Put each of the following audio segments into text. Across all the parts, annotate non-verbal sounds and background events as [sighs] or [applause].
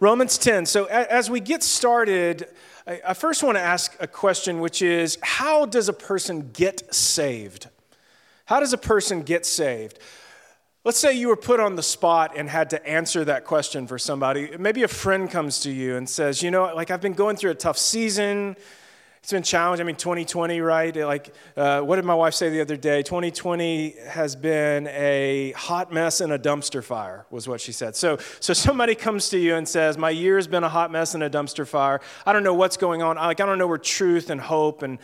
Romans 10. So, as we get started, I first want to ask a question, which is how does a person get saved? How does a person get saved? Let's say you were put on the spot and had to answer that question for somebody. Maybe a friend comes to you and says, You know, like I've been going through a tough season. It's been challenging. I mean, 2020, right? Like, uh, what did my wife say the other day? 2020 has been a hot mess and a dumpster fire, was what she said. So, so somebody comes to you and says, My year's been a hot mess and a dumpster fire. I don't know what's going on. Like, I don't know where truth and hope and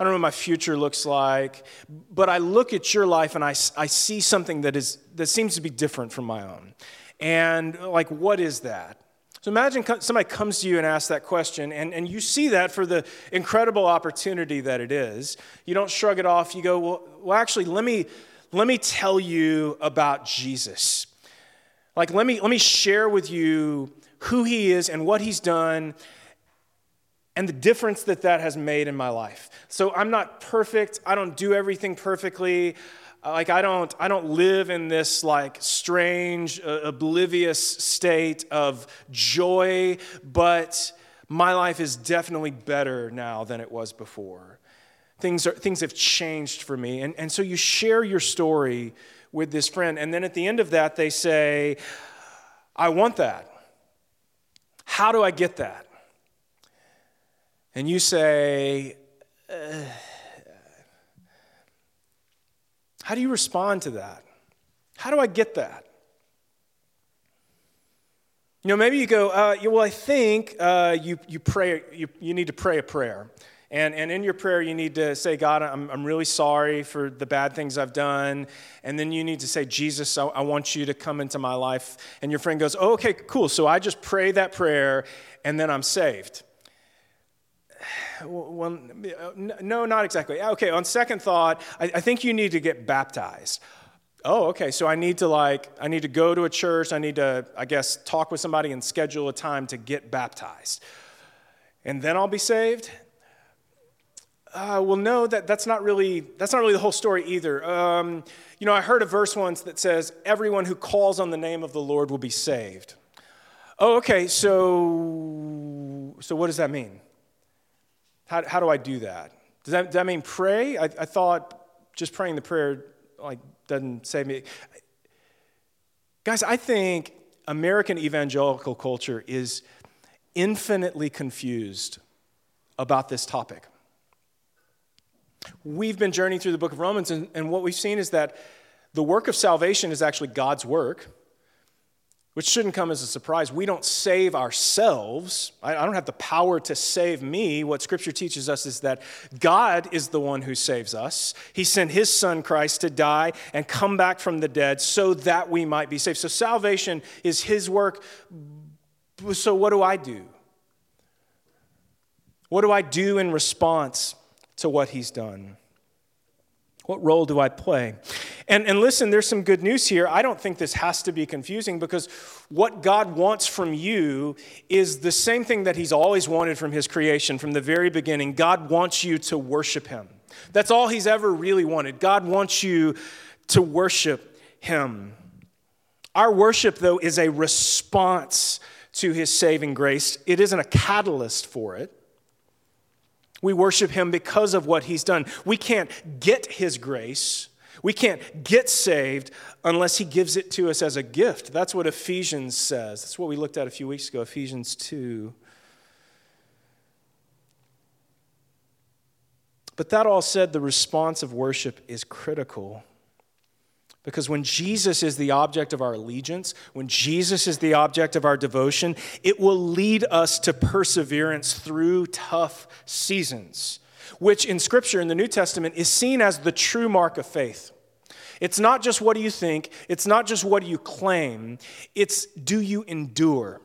I don't know what my future looks like, but I look at your life and I, I see something that, is, that seems to be different from my own. And, like, what is that? So imagine somebody comes to you and asks that question, and, and you see that for the incredible opportunity that it is. You don't shrug it off. You go, well, well actually, let me, let me tell you about Jesus. Like, let me, let me share with you who he is and what he's done and the difference that that has made in my life. So I'm not perfect. I don't do everything perfectly. Like I don't I don't live in this like strange uh, oblivious state of joy, but my life is definitely better now than it was before. Things are things have changed for me. And and so you share your story with this friend and then at the end of that they say I want that. How do I get that? And you say uh, how do you respond to that? How do I get that? You know, maybe you go, uh, well, I think uh, you, you pray, you, you need to pray a prayer. And, and in your prayer, you need to say, God, I'm, I'm really sorry for the bad things I've done. And then you need to say, Jesus, I, I want you to come into my life. And your friend goes, oh, okay, cool. So I just pray that prayer and then I'm saved. [sighs] Well, no, not exactly. Okay, on second thought, I, I think you need to get baptized. Oh, okay. So I need to like I need to go to a church. I need to I guess talk with somebody and schedule a time to get baptized, and then I'll be saved. Uh, well, no, that, that's not really that's not really the whole story either. Um, you know, I heard a verse once that says, "Everyone who calls on the name of the Lord will be saved." Oh, okay. So, so what does that mean? How, how do I do that? Does that, does that mean pray? I, I thought just praying the prayer like doesn't save me. Guys, I think American evangelical culture is infinitely confused about this topic. We've been journeying through the book of Romans, and, and what we've seen is that the work of salvation is actually God's work which shouldn't come as a surprise. We don't save ourselves. I don't have the power to save me. What Scripture teaches us is that God is the one who saves us. He sent His Son Christ to die and come back from the dead so that we might be saved. So salvation is His work. So, what do I do? What do I do in response to what He's done? What role do I play? And, and listen, there's some good news here. I don't think this has to be confusing because what God wants from you is the same thing that He's always wanted from His creation from the very beginning. God wants you to worship Him. That's all He's ever really wanted. God wants you to worship Him. Our worship, though, is a response to His saving grace, it isn't a catalyst for it. We worship him because of what he's done. We can't get his grace. We can't get saved unless he gives it to us as a gift. That's what Ephesians says. That's what we looked at a few weeks ago, Ephesians 2. But that all said, the response of worship is critical. Because when Jesus is the object of our allegiance, when Jesus is the object of our devotion, it will lead us to perseverance through tough seasons, which in Scripture, in the New Testament, is seen as the true mark of faith. It's not just what do you think, it's not just what do you claim, it's do you endure?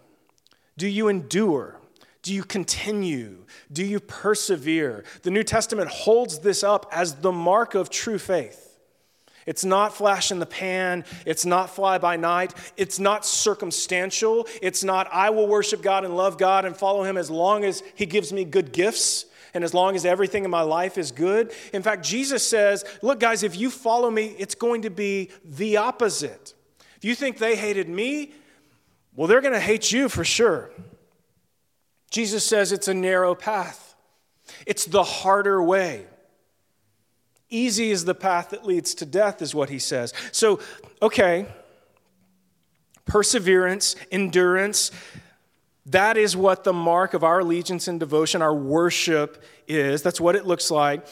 Do you endure? Do you continue? Do you persevere? The New Testament holds this up as the mark of true faith. It's not flash in the pan. It's not fly by night. It's not circumstantial. It's not, I will worship God and love God and follow Him as long as He gives me good gifts and as long as everything in my life is good. In fact, Jesus says, Look, guys, if you follow me, it's going to be the opposite. If you think they hated me, well, they're going to hate you for sure. Jesus says it's a narrow path, it's the harder way. Easy is the path that leads to death, is what he says. So, okay, perseverance, endurance, that is what the mark of our allegiance and devotion, our worship is. That's what it looks like.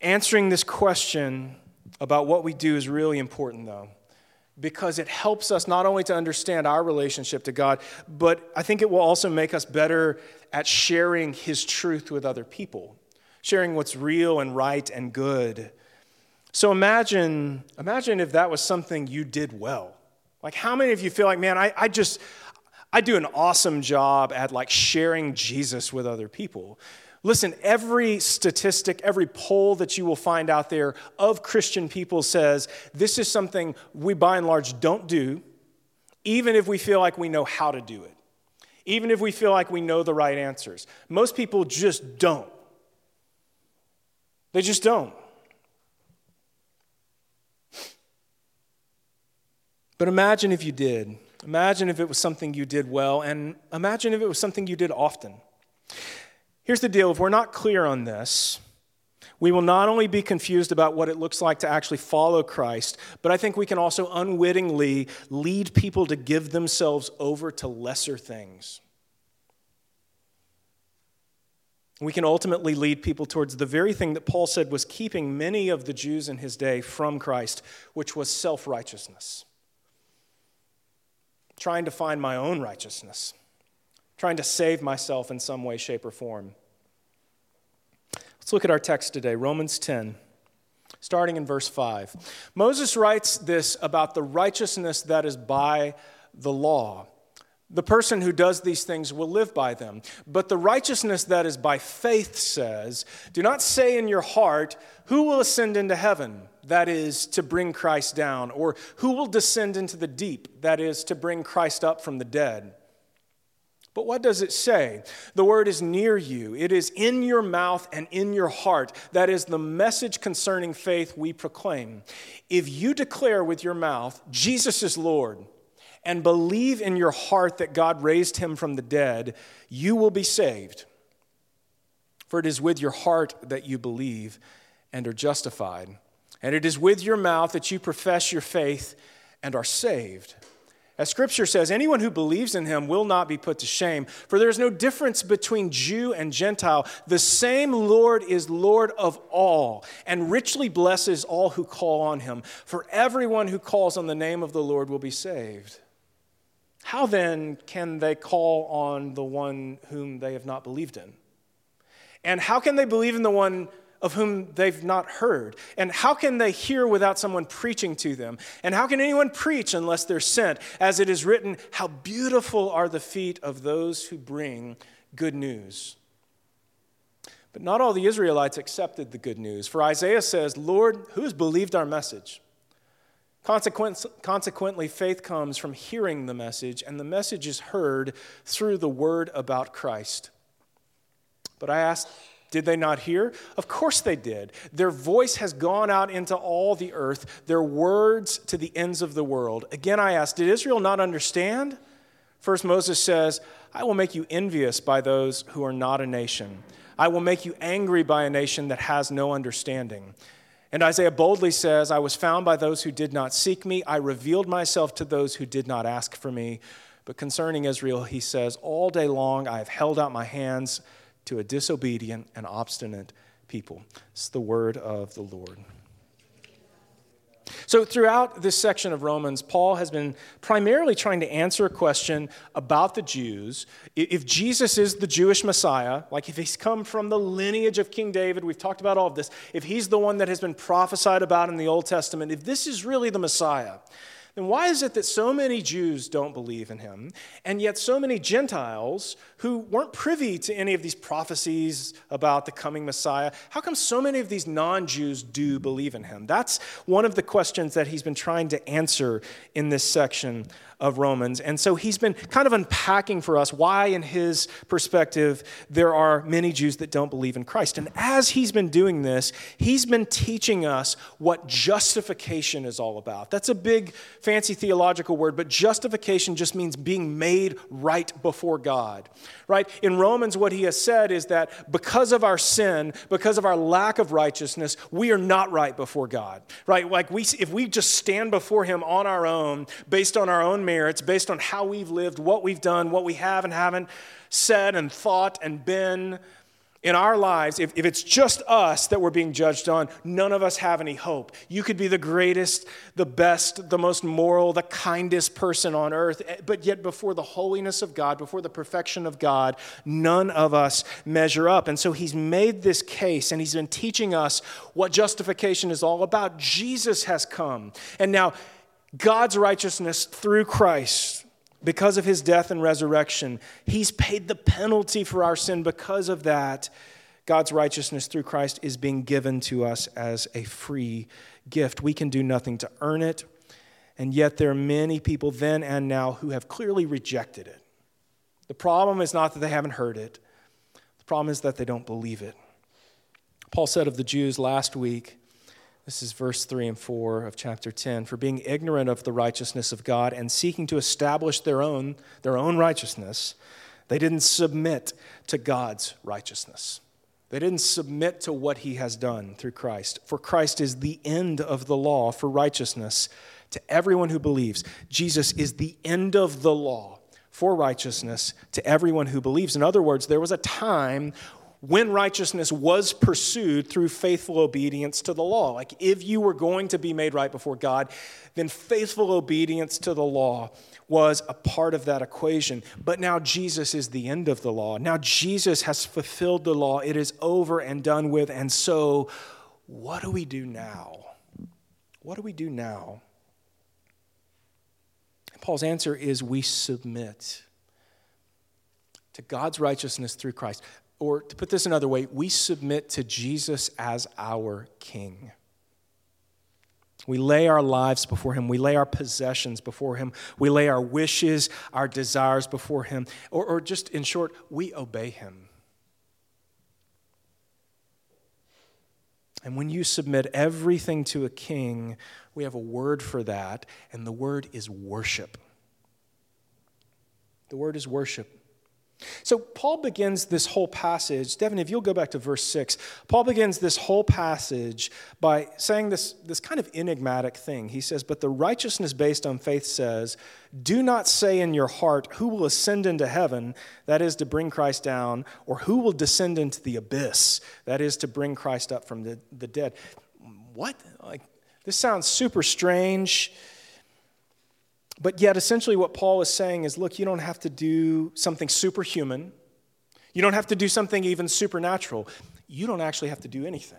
Answering this question about what we do is really important, though, because it helps us not only to understand our relationship to God, but I think it will also make us better at sharing His truth with other people sharing what's real and right and good. So imagine, imagine if that was something you did well. Like how many of you feel like, man, I, I just I do an awesome job at like sharing Jesus with other people. Listen, every statistic, every poll that you will find out there of Christian people says this is something we by and large don't do, even if we feel like we know how to do it, even if we feel like we know the right answers. Most people just don't. They just don't. But imagine if you did. Imagine if it was something you did well, and imagine if it was something you did often. Here's the deal if we're not clear on this, we will not only be confused about what it looks like to actually follow Christ, but I think we can also unwittingly lead people to give themselves over to lesser things. We can ultimately lead people towards the very thing that Paul said was keeping many of the Jews in his day from Christ, which was self righteousness. Trying to find my own righteousness, trying to save myself in some way, shape, or form. Let's look at our text today, Romans 10, starting in verse 5. Moses writes this about the righteousness that is by the law. The person who does these things will live by them. But the righteousness that is by faith says, Do not say in your heart, Who will ascend into heaven? That is, to bring Christ down. Or who will descend into the deep? That is, to bring Christ up from the dead. But what does it say? The word is near you. It is in your mouth and in your heart. That is the message concerning faith we proclaim. If you declare with your mouth, Jesus is Lord, and believe in your heart that God raised him from the dead, you will be saved. For it is with your heart that you believe and are justified, and it is with your mouth that you profess your faith and are saved. As scripture says, anyone who believes in him will not be put to shame, for there is no difference between Jew and Gentile. The same Lord is Lord of all, and richly blesses all who call on him. For everyone who calls on the name of the Lord will be saved. How then can they call on the one whom they have not believed in? And how can they believe in the one of whom they've not heard? And how can they hear without someone preaching to them? And how can anyone preach unless they're sent? As it is written, How beautiful are the feet of those who bring good news. But not all the Israelites accepted the good news. For Isaiah says, Lord, who has believed our message? Consequently, faith comes from hearing the message, and the message is heard through the word about Christ. But I asked, did they not hear? Of course they did. Their voice has gone out into all the earth, their words to the ends of the world. Again, I asked, did Israel not understand? First, Moses says, I will make you envious by those who are not a nation. I will make you angry by a nation that has no understanding. And Isaiah boldly says, I was found by those who did not seek me. I revealed myself to those who did not ask for me. But concerning Israel, he says, All day long I have held out my hands to a disobedient and obstinate people. It's the word of the Lord. So, throughout this section of Romans, Paul has been primarily trying to answer a question about the Jews. If Jesus is the Jewish Messiah, like if he's come from the lineage of King David, we've talked about all of this, if he's the one that has been prophesied about in the Old Testament, if this is really the Messiah, then why is it that so many Jews don't believe in him, and yet so many Gentiles who weren't privy to any of these prophecies about the coming Messiah, how come so many of these non Jews do believe in him? That's one of the questions that he's been trying to answer in this section of Romans. And so he's been kind of unpacking for us why, in his perspective, there are many Jews that don't believe in Christ. And as he's been doing this, he's been teaching us what justification is all about. That's a big fancy theological word, but justification just means being made right before God. Right? In Romans, what he has said is that because of our sin, because of our lack of righteousness, we are not right before God. Right? Like we if we just stand before him on our own, based on our own merits, based on how we've lived, what we've done, what we have and haven't said and thought and been, in our lives, if, if it's just us that we're being judged on, none of us have any hope. You could be the greatest, the best, the most moral, the kindest person on earth, eh, but yet before the holiness of God, before the perfection of God, none of us measure up. And so he's made this case and he's been teaching us what justification is all about. Jesus has come. And now, God's righteousness through Christ because of his death and resurrection. He's paid the penalty for our sin. Because of that, God's righteousness through Christ is being given to us as a free gift. We can do nothing to earn it, and yet there are many people then and now who have clearly rejected it. The problem is not that they haven't heard it, the problem is that they don't believe it. Paul said of the Jews last week, this is verse 3 and 4 of chapter 10. For being ignorant of the righteousness of God and seeking to establish their own, their own righteousness, they didn't submit to God's righteousness. They didn't submit to what he has done through Christ. For Christ is the end of the law for righteousness to everyone who believes. Jesus is the end of the law for righteousness to everyone who believes. In other words, there was a time when righteousness was pursued through faithful obedience to the law. Like if you were going to be made right before God, then faithful obedience to the law was a part of that equation. But now Jesus is the end of the law. Now Jesus has fulfilled the law, it is over and done with. And so, what do we do now? What do we do now? Paul's answer is we submit to God's righteousness through Christ. Or to put this another way, we submit to Jesus as our King. We lay our lives before Him. We lay our possessions before Him. We lay our wishes, our desires before Him. Or, or just in short, we obey Him. And when you submit everything to a king, we have a word for that, and the word is worship. The word is worship. So, Paul begins this whole passage. Devin, if you'll go back to verse 6, Paul begins this whole passage by saying this, this kind of enigmatic thing. He says, But the righteousness based on faith says, Do not say in your heart, Who will ascend into heaven, that is to bring Christ down, or who will descend into the abyss, that is to bring Christ up from the, the dead. What? Like, this sounds super strange. But yet, essentially, what Paul is saying is look, you don't have to do something superhuman. You don't have to do something even supernatural. You don't actually have to do anything.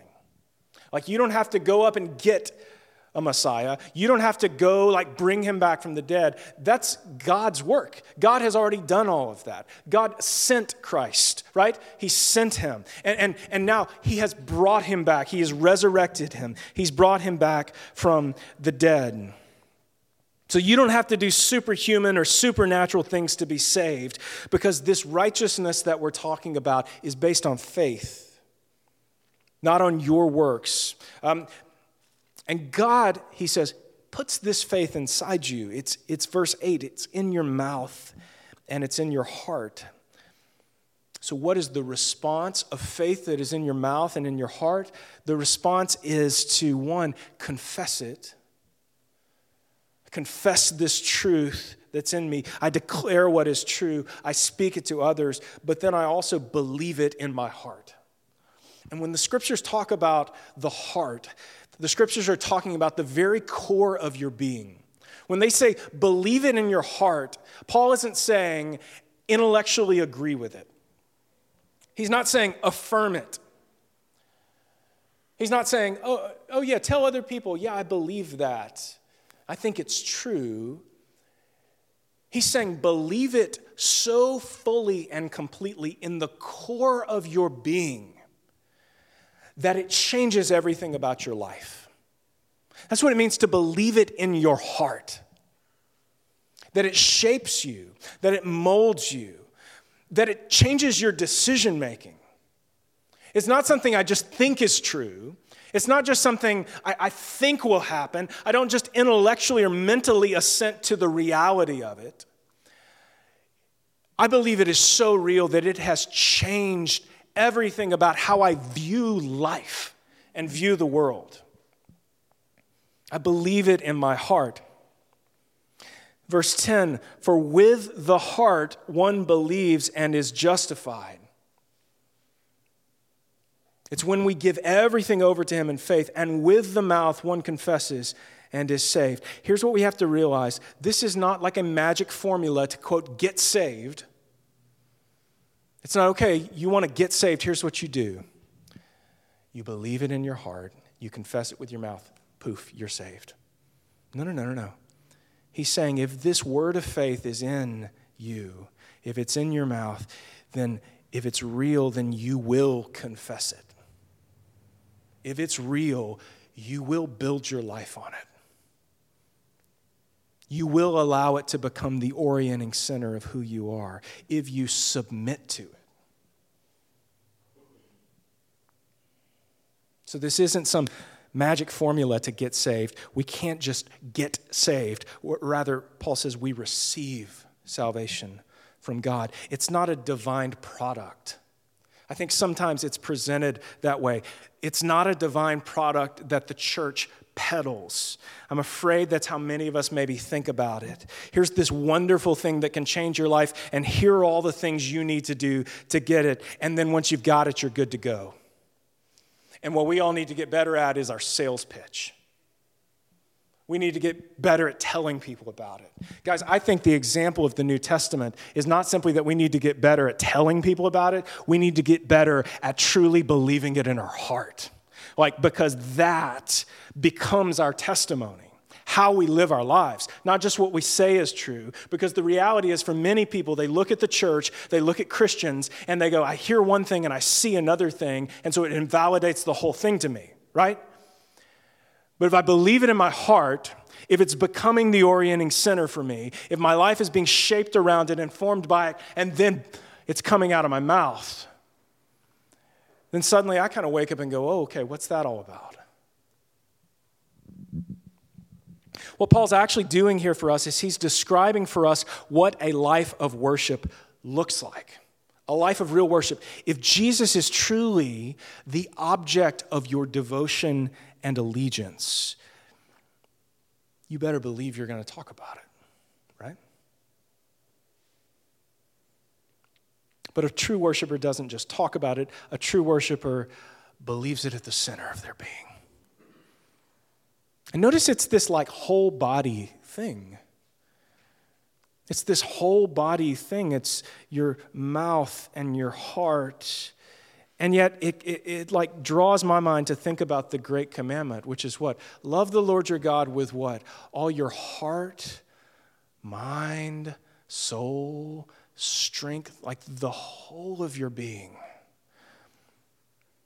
Like, you don't have to go up and get a Messiah. You don't have to go, like, bring him back from the dead. That's God's work. God has already done all of that. God sent Christ, right? He sent him. And, and, and now he has brought him back. He has resurrected him, he's brought him back from the dead. So you don't have to do superhuman or supernatural things to be saved because this righteousness that we're talking about is based on faith, not on your works. Um, and God, he says, puts this faith inside you. It's, it's verse 8, it's in your mouth and it's in your heart. So, what is the response of faith that is in your mouth and in your heart? The response is to one, confess it confess this truth that's in me. I declare what is true. I speak it to others, but then I also believe it in my heart. And when the scriptures talk about the heart, the scriptures are talking about the very core of your being. When they say believe it in your heart, Paul isn't saying intellectually agree with it. He's not saying affirm it. He's not saying, oh, oh yeah, tell other people, yeah, I believe that. I think it's true. He's saying, believe it so fully and completely in the core of your being that it changes everything about your life. That's what it means to believe it in your heart. That it shapes you, that it molds you, that it changes your decision making. It's not something I just think is true, It's not just something I, I, think will happen. I don't just intellectually or mentally assent to the reality of it. I believe it is so real that it has changed everything about how I view life and view the world. I believe it in my heart. Verse 10 For with the heart one believes and is justified. It's when we give everything over to Him in faith, and with the mouth one confesses and is saved. Here's what we have to realize this is not like a magic formula to quote, get saved. It's not okay, you want to get saved, here's what you do you believe it in your heart, you confess it with your mouth, poof, you're saved. No, no, no, no, no. He's saying if this word of faith is in you, if it's in your mouth, then if it's real, then you will confess it. If it's real, you will build your life on it. You will allow it to become the orienting center of who you are if you submit to it. So, this isn't some magic formula to get saved. We can't just get saved. Rather, Paul says we receive salvation from God. It's not a divine product. I think sometimes it's presented that way. It's not a divine product that the church peddles. I'm afraid that's how many of us maybe think about it. Here's this wonderful thing that can change your life, and here are all the things you need to do to get it. And then once you've got it, you're good to go. And what we all need to get better at is our sales pitch. We need to get better at telling people about it. Guys, I think the example of the New Testament is not simply that we need to get better at telling people about it, we need to get better at truly believing it in our heart. Like, because that becomes our testimony how we live our lives, not just what we say is true. Because the reality is, for many people, they look at the church, they look at Christians, and they go, I hear one thing and I see another thing, and so it invalidates the whole thing to me, right? But if I believe it in my heart, if it's becoming the orienting center for me, if my life is being shaped around it, informed by it, and then it's coming out of my mouth, then suddenly I kind of wake up and go, oh, okay, what's that all about? What Paul's actually doing here for us is he's describing for us what a life of worship looks like a life of real worship. If Jesus is truly the object of your devotion and allegiance, you better believe you're going to talk about it, right? But a true worshiper doesn't just talk about it, a true worshiper believes it at the center of their being. And notice it's this like whole body thing. It's this whole body thing. It's your mouth and your heart. And yet it, it, it, like draws my mind to think about the great commandment, which is what? Love the Lord your God with what? All your heart, mind, soul, strength, like the whole of your being.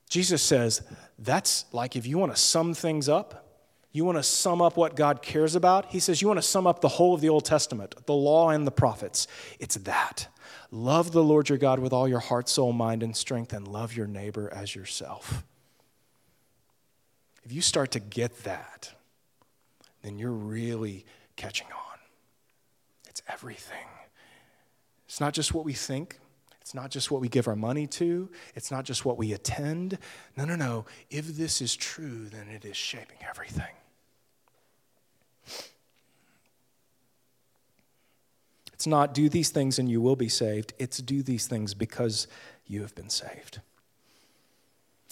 Jesus says that's like if you want to sum things up, you want to sum up what God cares about? He says, You want to sum up the whole of the Old Testament, the law and the prophets. It's that. Love the Lord your God with all your heart, soul, mind, and strength, and love your neighbor as yourself. If you start to get that, then you're really catching on. It's everything. It's not just what we think, it's not just what we give our money to, it's not just what we attend. No, no, no. If this is true, then it is shaping everything. It's not do these things and you will be saved. It's do these things because you have been saved.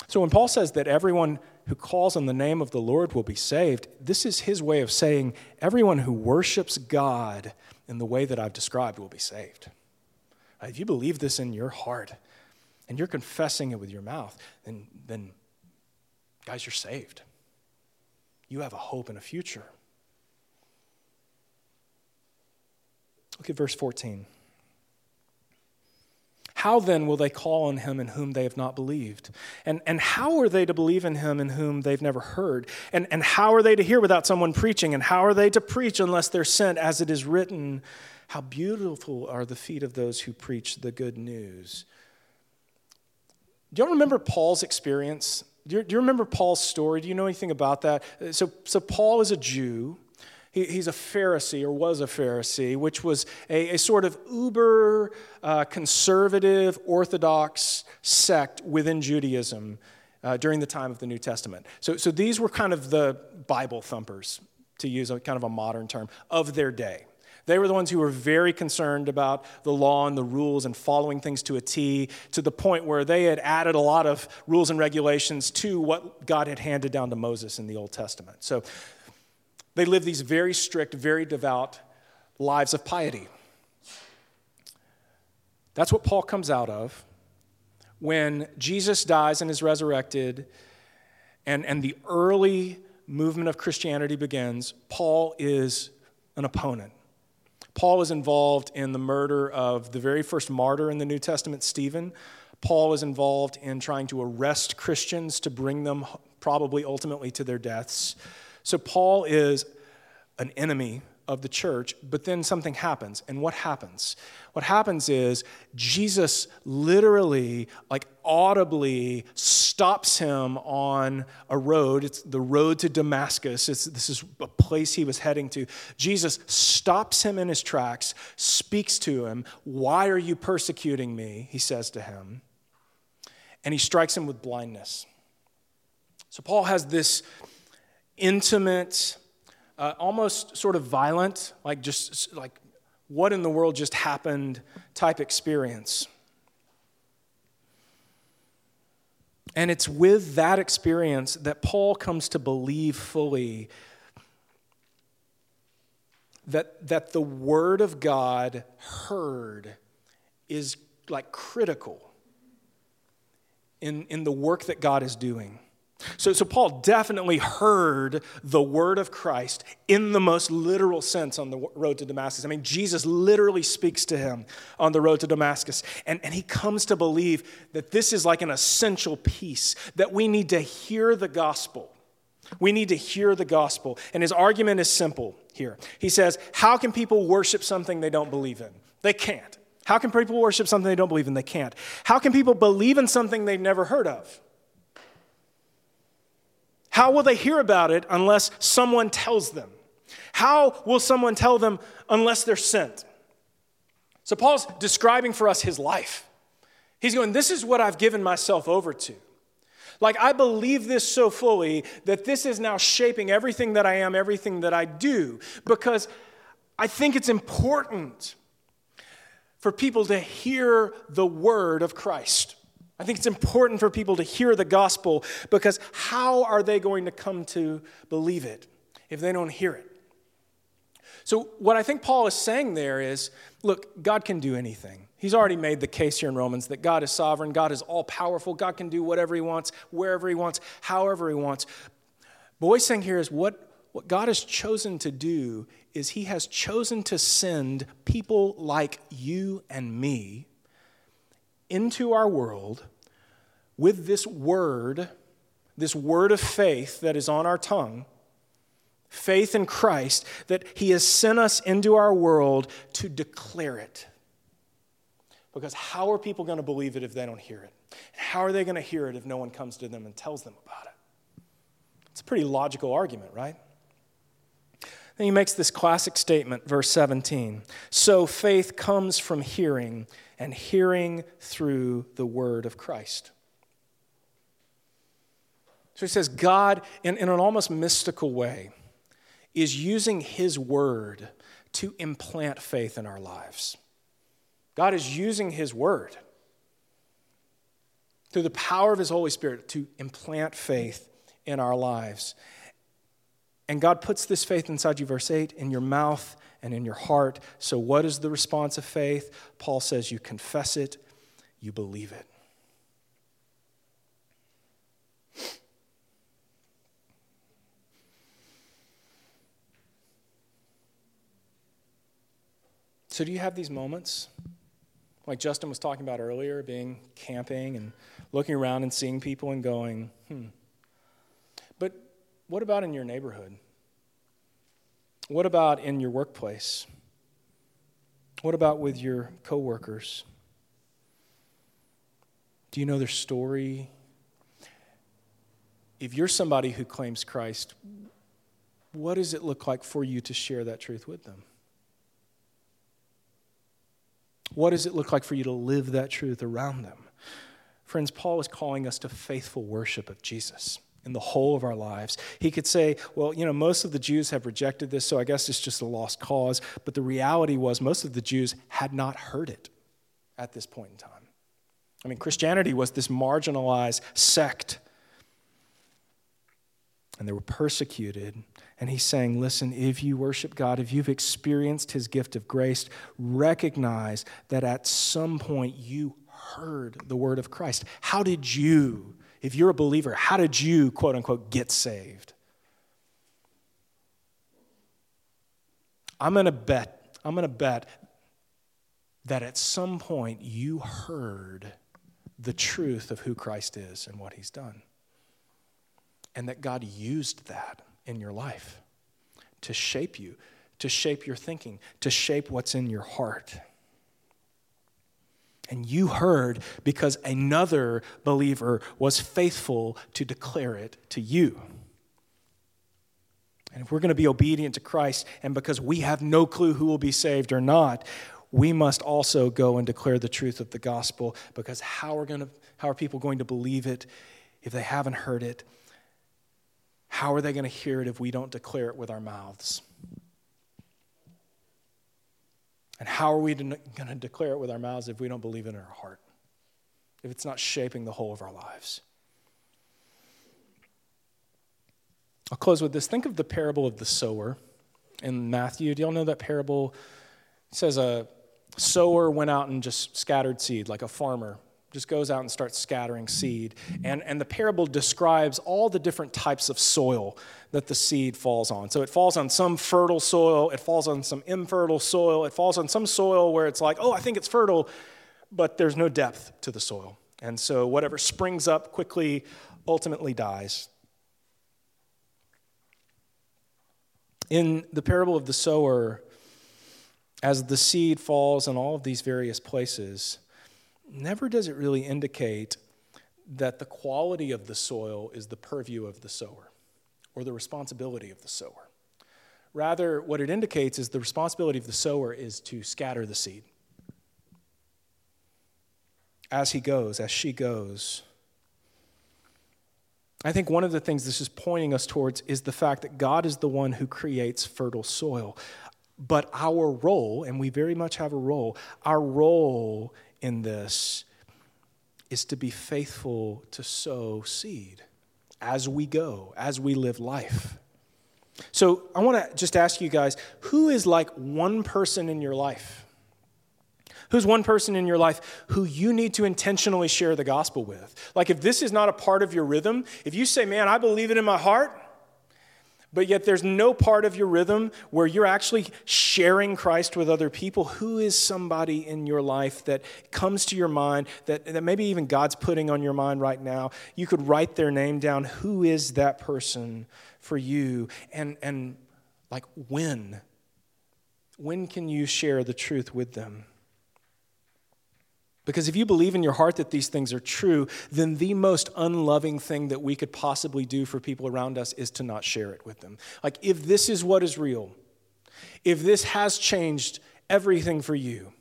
So when Paul says that everyone who calls on the name of the Lord will be saved, this is his way of saying everyone who worships God in the way that I've described will be saved. If you believe this in your heart and you're confessing it with your mouth, then, then guys, you're saved. You have a hope and a future. Look at verse 14. How then will they call on him in whom they have not believed? And, and how are they to believe in him in whom they've never heard? And, and how are they to hear without someone preaching? And how are they to preach unless they're sent, as it is written, How beautiful are the feet of those who preach the good news? Do y'all remember Paul's experience Do you, do you remember Paul's story? Do you know anything about that? Uh, so, so Paul is a Jew. He, he's a Pharisee or was a Pharisee, which was a, a sort of uber uh, conservative, orthodox sect within Judaism uh, during the time of the New Testament. So, so these were kind of the Bible thumpers, to use a kind of a modern term, of their day. They were the ones who were very concerned about the law and the rules and following things to a T, to the point where they had added a lot of rules and regulations to what God had handed down to Moses in the Old Testament. So they lived these very strict, very devout lives of piety. That's what Paul comes out of when Jesus dies and is resurrected, and, and the early movement of Christianity begins. Paul is an opponent. Paul is involved in the murder of the very first martyr in the New Testament, Stephen. Paul is involved in trying to arrest Christians to bring them probably ultimately to their deaths. So Paul is an enemy of the church, but then something happens. And what happens? What happens is Jesus literally, like audibly, stops him on a road. It's the road to Damascus. It's, this is a place he was heading to. Jesus stops him in his tracks, speaks to him. Why are you persecuting me? He says to him. And he strikes him with blindness. So Paul has this intimate, uh, almost sort of violent, like just like what in the world just happened type experience. And it's with that experience that Paul comes to believe fully that, that the Word of God heard is like critical in, in the work that God is doing. So, so Paul definitely heard the word of Christ in the most literal sense on the road to Damascus. I mean, Jesus literally speaks to him on the road to Damascus. And, and he comes to believe that this is like an essential piece, that we need to hear the gospel. We need to hear the gospel. And his argument is simple here. He says, How can people worship something they don't believe in? They can't. How can people worship something they don't believe in? They can't. How can people believe in something they've never heard of? How will they hear about it unless someone tells them? How will someone tell them unless they're sent? So, Paul's describing for us his life. He's going, This is what I've given myself over to. Like, I believe this so fully that this is now shaping everything that I am, everything that I do, because I think it's important for people to hear the word of Christ. I think it's important for people to hear the gospel because how are they going to come to believe it if they don't hear it? So, what I think Paul is saying there is look, God can do anything. He's already made the case here in Romans that God is sovereign, God is all powerful, God can do whatever He wants, wherever He wants, however He wants. But what He's saying here is what, what God has chosen to do is He has chosen to send people like you and me into our world with this word, this word of faith that is on our tongue, faith in Christ, that He has sent us into our world to declare it. Because how are people going to believe it if they don't hear it? And how are they going to hear it if no one comes to them and tells them about it? It's a pretty logical argument, right? He makes this classic statement, verse 17. So faith comes from hearing, and hearing through the word of Christ. So he says, God, in, in an almost mystical way, is using his word to implant faith in our lives. God is using his word through the power of his Holy Spirit to implant faith in our lives. And God puts this faith inside you, verse 8, in your mouth and in your heart. So, what is the response of faith? Paul says, You confess it, you believe it. So, do you have these moments? Like Justin was talking about earlier, being camping and looking around and seeing people and going, hmm, what about in your neighborhood? What about in your workplace? What about with your coworkers? Do you know their story? if you're somebody who claims Christ, what does it look like for you to share that truth with them? What does it look like for you to live that truth around them? Friends, Paul is calling us to faithful worship of Jesus in the whole of our lives. He could say, well, you know, most of the Jews have rejected this, so I guess it's just a lost cause. But the reality was, most of the Jews had not heard it at this point in time. I mean, Christianity was this marginalized sect, and they were persecuted. And he's saying, listen, if you worship God, if you've experienced his gift of grace, recognize that at some point you heard the word of Christ. How did you, if you're a believer, how did you, quote unquote, get saved? I'm going to bet, I'm going to bet that at some point you heard the truth of who Christ is and what he's done. And that God used that in your life to shape you, to shape your thinking, to shape what's in your heart. And you heard because another believer was faithful to declare it to you. And if we're going to be obedient to Christ, and because we have no clue who will be saved or not, we must also go and declare the truth of the gospel because how are, going to, how are people going to believe it if they haven't heard it? How are they going to hear it if we don't declare it with our mouths? And how are we going to declare it with our mouths if we don't believe it in our heart? If it's not shaping the whole of our lives? I'll close with this. Think of the parable of the sower in Matthew. Do y'all know that parable? It says a sower went out and just scattered seed, like a farmer just goes out and starts scattering seed. And, and the parable describes all the different types of soil that the seed falls on. So it falls on some fertile soil, it falls on some infertile soil, it falls on some soil where it's like, oh, I think it's fertile, but there's no depth to the soil. And so whatever springs up quickly ultimately dies. In the parable of the sower, as the seed falls in all of these various places, never does it really indicate that the quality of the soil is the purview of the sower or the responsibility of the sower. Rather, what it indicates is the responsibility of the sower is to scatter the seed. As he goes, as she goes. I think one of the things this is pointing us towards is the fact that God is the one who creates fertile soil. But our role, and we very much have a role, our role in this is to be faithful to sow seed as we go, as we live life. So I want to just ask you guys who is like one person in your life? Who's one person in your life who you need to intentionally share the gospel with? Like, if this is not a part of your rhythm, if you say, Man, I believe it in my heart, but yet there's no part of your rhythm where you're actually sharing Christ with other people. Who is somebody in your life that comes to your mind that, that maybe even God's putting on your mind right now? You could write their name down. Who is that person for you? And, and like when? When can you share the truth with them? Because if you believe in your heart that these things are true, then the most unloving thing that we could possibly do for people around us is to not share it with them. Like, if this is what is real, if this has changed everything for you,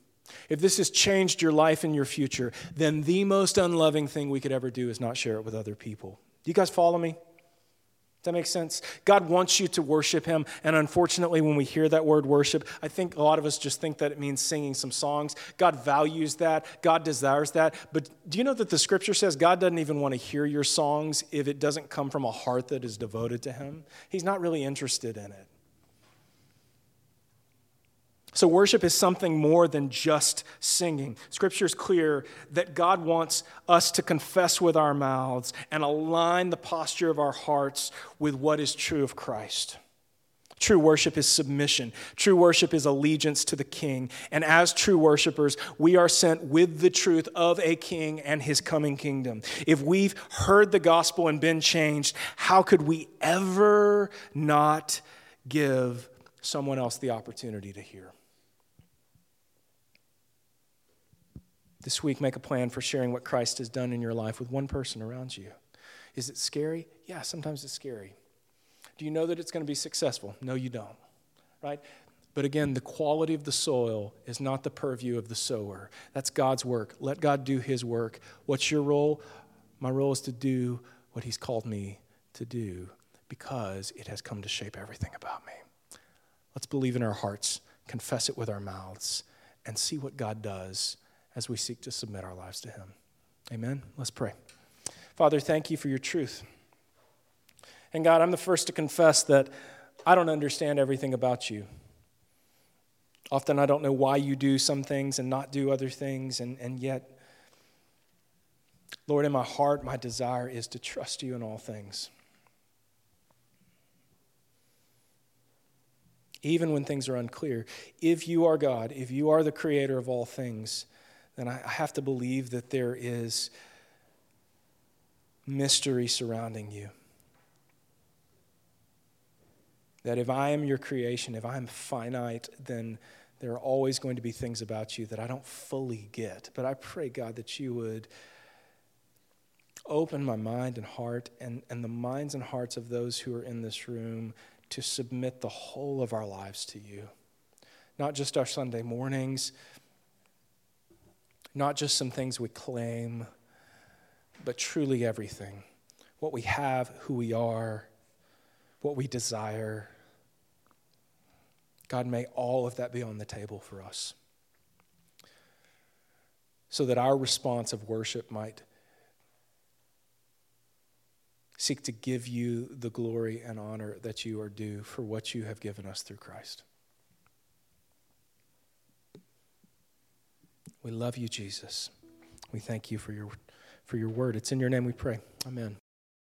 if this has changed your life and your future, then the most unloving thing we could ever do is not share it with other people. Do you guys follow me? That make sense? God wants you to worship Him. And unfortunately, when we hear that word worship, I think a lot of us just think that it means singing some songs. God values that, God desires that. But do you know that the scripture says God doesn't even want to hear your songs if it doesn't come from a heart that is devoted to Him? He's not really interested in it. So, worship is something more than just singing. Scripture is clear that God wants us to confess with our mouths and align the posture of our hearts with what is true of Christ. True worship is submission. True worship is allegiance to the king. And as true worshipers, we are sent with the truth of a king and his coming kingdom. If we've heard the gospel and been changed, how could we ever not give someone else the opportunity to hear? This week, make a plan for sharing what Christ has done in your life with one person around you. Is it scary? Yeah, sometimes it's scary. Do you know that it's going to be successful? No, you don't. Right? But again, the quality of the soil is not the purview of the sower. That's God's work. Let God do his work. What's your role? My role is to do what he's called me to do because it has come to shape everything about me. Let's believe in our hearts, confess it with our mouths, and see what God does as we seek to submit our lives to him. Amen. Let's pray. Father, thank you for your truth. And God, I'm the first to confess that I don't understand everything about you. Often I don't know why you do some things and not do other things, and, and yet, Lord, in my heart, my desire is to trust you in all things. Even when things are unclear. If you are God, if you are the creator of all things, then I have to believe that there is mystery surrounding you. That if I am your creation, if I'm finite, then there are always going to be things about you that I don't fully get. But I pray, God, that you would open my mind and heart and, and the minds and hearts of those who are in this room to submit the whole of our lives to you. Not just our Sunday mornings, not just some things we claim, but truly everything. What we have, who we are, what we desire. God, may all of that be on the table for us so that our response of worship might seek to give you the glory and honor that you are due for what you have given us through Christ. We love you, Jesus. We thank you for your, for your word. It's in your name we pray. Amen.